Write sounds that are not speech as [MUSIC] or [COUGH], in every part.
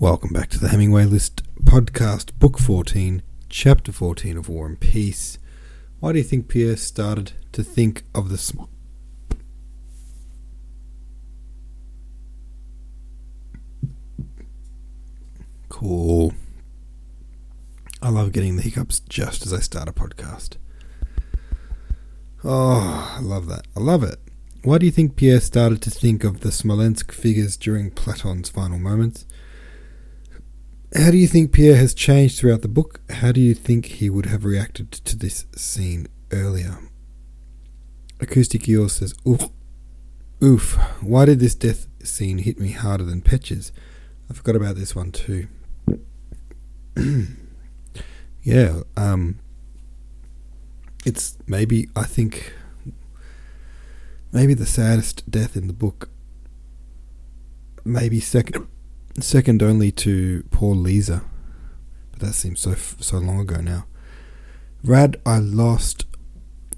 Welcome back to the Hemingway List podcast, book 14, chapter 14 of War and Peace. Why do you think Pierre started to think of the sm- Cool. I love getting the hiccups just as I start a podcast. Oh, I love that. I love it. Why do you think Pierre started to think of the Smolensk figures during Platon's final moments? How do you think Pierre has changed throughout the book? How do you think he would have reacted to this scene earlier? Acoustic Eel says, Oof. Oof. Why did this death scene hit me harder than Petya's? I forgot about this one too. [CLEARS THROAT] yeah, um, it's maybe, I think, maybe the saddest death in the book. Maybe second second only to poor Lisa, but that seems so so long ago now. Rad, I lost.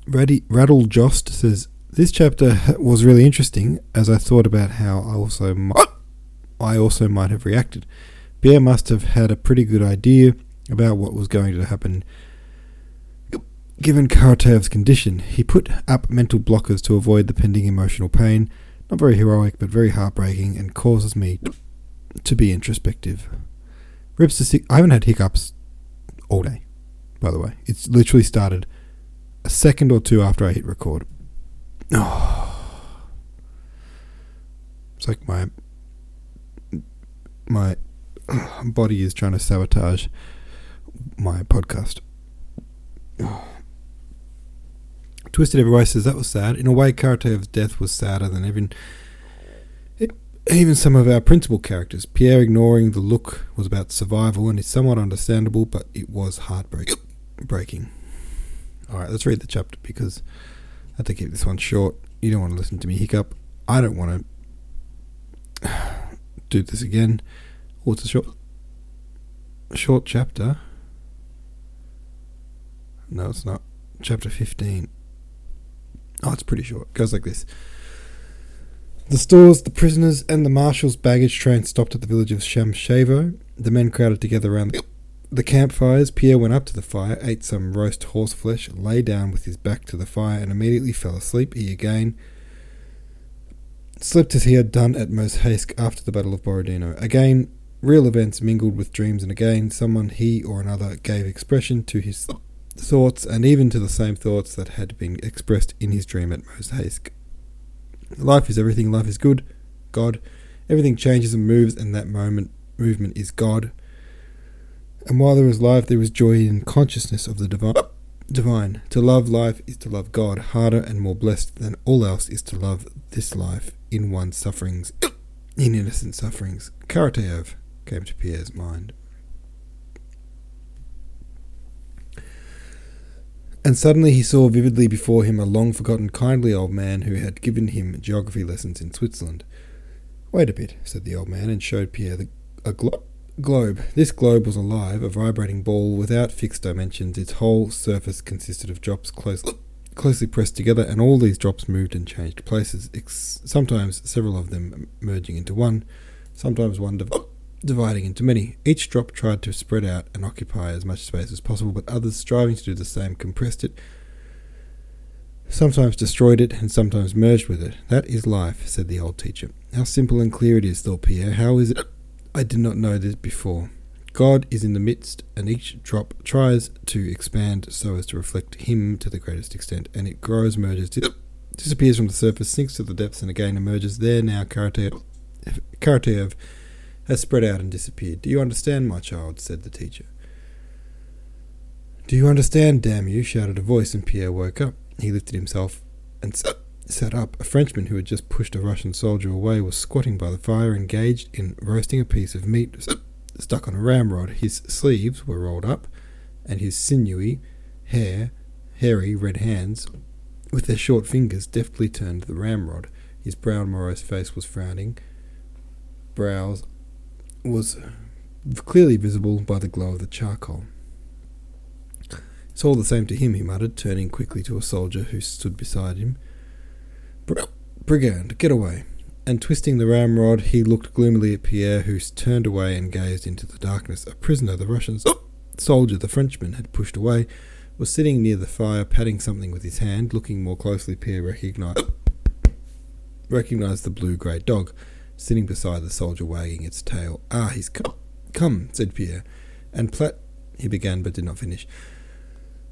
Raddy, Raddle Jost says this chapter [LAUGHS] was really interesting as I thought about how I also might, [COUGHS] I also might have reacted. Pierre must have had a pretty good idea about what was going to happen. Given Karatayev's condition, he put up mental blockers to avoid the pending emotional pain. Not very heroic, but very heartbreaking, and causes me to be introspective. Rips the sick. I haven't had hiccups all day, by the way. It's literally started a second or two after I hit record. Oh. [SIGHS] It's like my my [SIGHS] body is trying to sabotage my podcast. Oh. [SIGHS] Twisted Everywhere says that was sad. In a way, Karatayev's death was sadder than even even some of our principal characters. Pierre ignoring the look was about survival and is somewhat understandable, but it was heartbreaking. All right, let's read the chapter because I have to keep this one short. You don't want to listen to me hiccup. I don't want to [SIGHS] do this again. Oh, it's a short, short chapter. No, it's not. Chapter 15. Oh, it's pretty short. It goes like this. The stores, the prisoners, and the marshal's baggage train stopped at the village of Shamshevo. The men crowded together around the, campfires. Pierre went up to the fire, ate some roast horse flesh, lay down with his back to the fire, and immediately fell asleep. He again slept as he had done at Mozhaysk after the Battle of Borodino. Again, real events mingled with dreams, and again, someone he or another gave expression to his thoughts, and even to the same thoughts that had been expressed in his dream at Mozhaysk. Life is everything. Life is good. God. Everything changes and moves, and that moment movement is God. And while there is life, there is joy in consciousness of the divine. Divine. To love life is to love God. Harder and more blessed than all else is to love this life in one's sufferings, in innocent sufferings. Karatayev came to Pierre's mind. And suddenly he saw vividly before him a long forgotten kindly old man who had given him geography lessons in Switzerland. Wait a bit, said the old man, and showed Pierre the, a glo- globe. This globe was alive, a vibrating ball without fixed dimensions. Its whole surface consisted of drops close, [CLEARS THROAT] closely pressed together, and all these drops moved and changed places, ex- sometimes several of them merging into one, sometimes one div- dividing into many. Each drop tried to spread out and occupy as much space as possible, but others, striving to do the same, compressed it, sometimes destroyed it, and sometimes merged with it. That is life, said the old teacher. How simple and clear it is, thought Pierre. How is it? I did not know this before. God is in the midst, and each drop tries to expand so as to reflect Him to the greatest extent, and it grows, merges, disappears from the surface, sinks to the depths, and again emerges. There now, Karateyev, Karateyev has spread out and disappeared. Do you understand, my child? said the teacher. Do you understand, damn you? shouted a voice, and Pierre woke up. He lifted himself and sat up. A Frenchman who had just pushed a Russian soldier away was squatting by the fire, engaged in roasting a piece of meat stuck on a ramrod. His sleeves were rolled up, and his sinewy, hair, hairy red hands, with their short fingers, deftly turned the ramrod. His brown, morose face was frowning, brows was clearly visible by the glow of the charcoal. It's all the same to him, he muttered, turning quickly to a soldier who stood beside him. Brigand, get away. and twisting the ramrod, he looked gloomily at Pierre, who turned away and gazed into the darkness. A prisoner, the Russian oh! soldier the Frenchman had pushed away, was sitting near the fire, patting something with his hand. Looking more closely, Pierre recognized, recognized the blue grey dog sitting beside the soldier, wagging its tail. Ah, he's come, come said Pierre, and Plat. He began, but did not finish.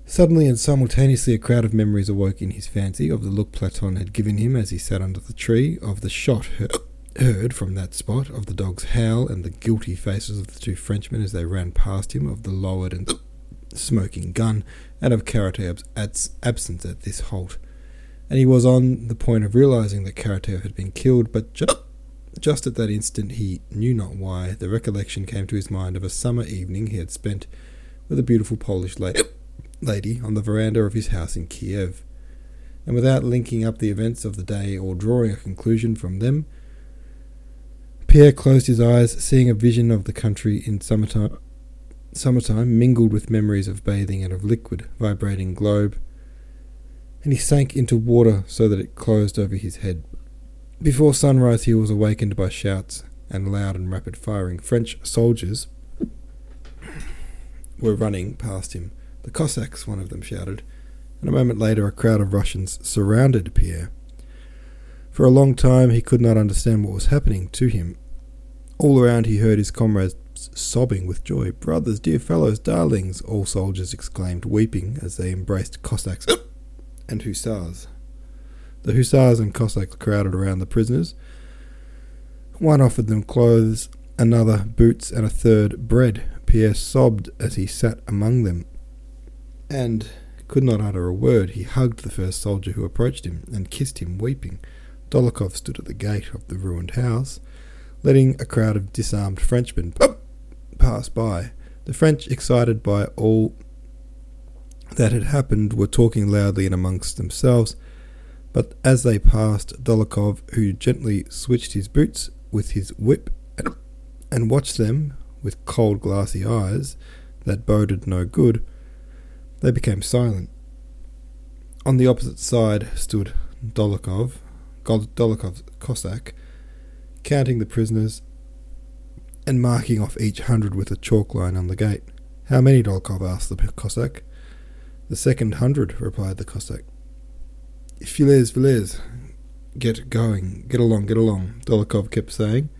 Suddenly and simultaneously, a crowd of memories awoke in his fancy of the look Platon had given him as he sat under the tree, of the shot heard from that spot, of the dog's howl and the guilty faces of the two Frenchmen as they ran past him, of the lowered and smoking gun, and of Karatáev's absence at this halt. And he was on the point of realizing that Karatáev had been killed, but just, just at that instant, he knew not why, the recollection came to his mind of a summer evening he had spent with a beautiful Polish lady on the veranda of his house in Kiev. And without linking up the events of the day or drawing a conclusion from them, Pierre closed his eyes, seeing a vision of the country in summertime, summertime mingled with memories of bathing and of liquid, vibrating globe, and he sank into water so that it closed over his head. Before sunrise, he was awakened by shouts and loud and rapid firing. French soldiers were running past him. The Cossacks, one of them shouted, and a moment later a crowd of Russians surrounded Pierre. For a long time he could not understand what was happening to him. All around he heard his comrades sobbing with joy. Brothers, dear fellows, darlings, all soldiers exclaimed, weeping as they embraced Cossacks and Hussars. The Hussars and Cossacks crowded around the prisoners. One offered them clothes, another boots, and a third bread. Pierre sobbed as he sat among them and could not utter a word. He hugged the first soldier who approached him and kissed him, weeping. Dolokhov stood at the gate of the ruined house, letting a crowd of disarmed Frenchmen pass by. The French, excited by all that had happened, were talking loudly and amongst themselves. But as they passed, Dolokhov, who gently switched his boots with his whip and watched them with cold, glassy eyes that boded no good, they became silent. On the opposite side stood Dolokhov, Dolokhov's Cossack, counting the prisoners and marking off each hundred with a chalk line on the gate. How many, Dolokhov asked the Cossack. The second hundred, replied the Cossack. Filez, filez, get going, get along, get along, Dolokhov kept saying,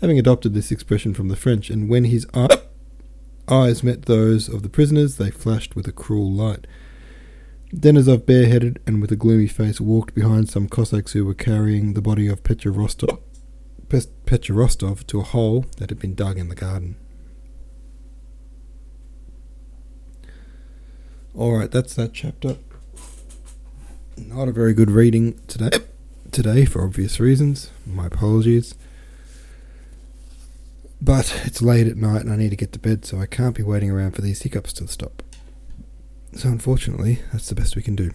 having adopted this expression from the French, and when his eye [COUGHS] eyes met those of the prisoners, they flashed with a cruel light. Denisov, bareheaded and with a gloomy face, walked behind some Cossacks who were carrying the body of Rostov, Petya Rostov to a hole that had been dug in the garden. Alright, that's that chapter. Not a very good reading today, today for obvious reasons. My apologies. But it's late at night and I need to get to bed, so I can't be waiting around for these hiccups to stop. So, unfortunately, that's the best we can do.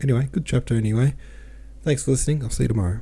Anyway, good chapter anyway. Thanks for listening. I'll see you tomorrow.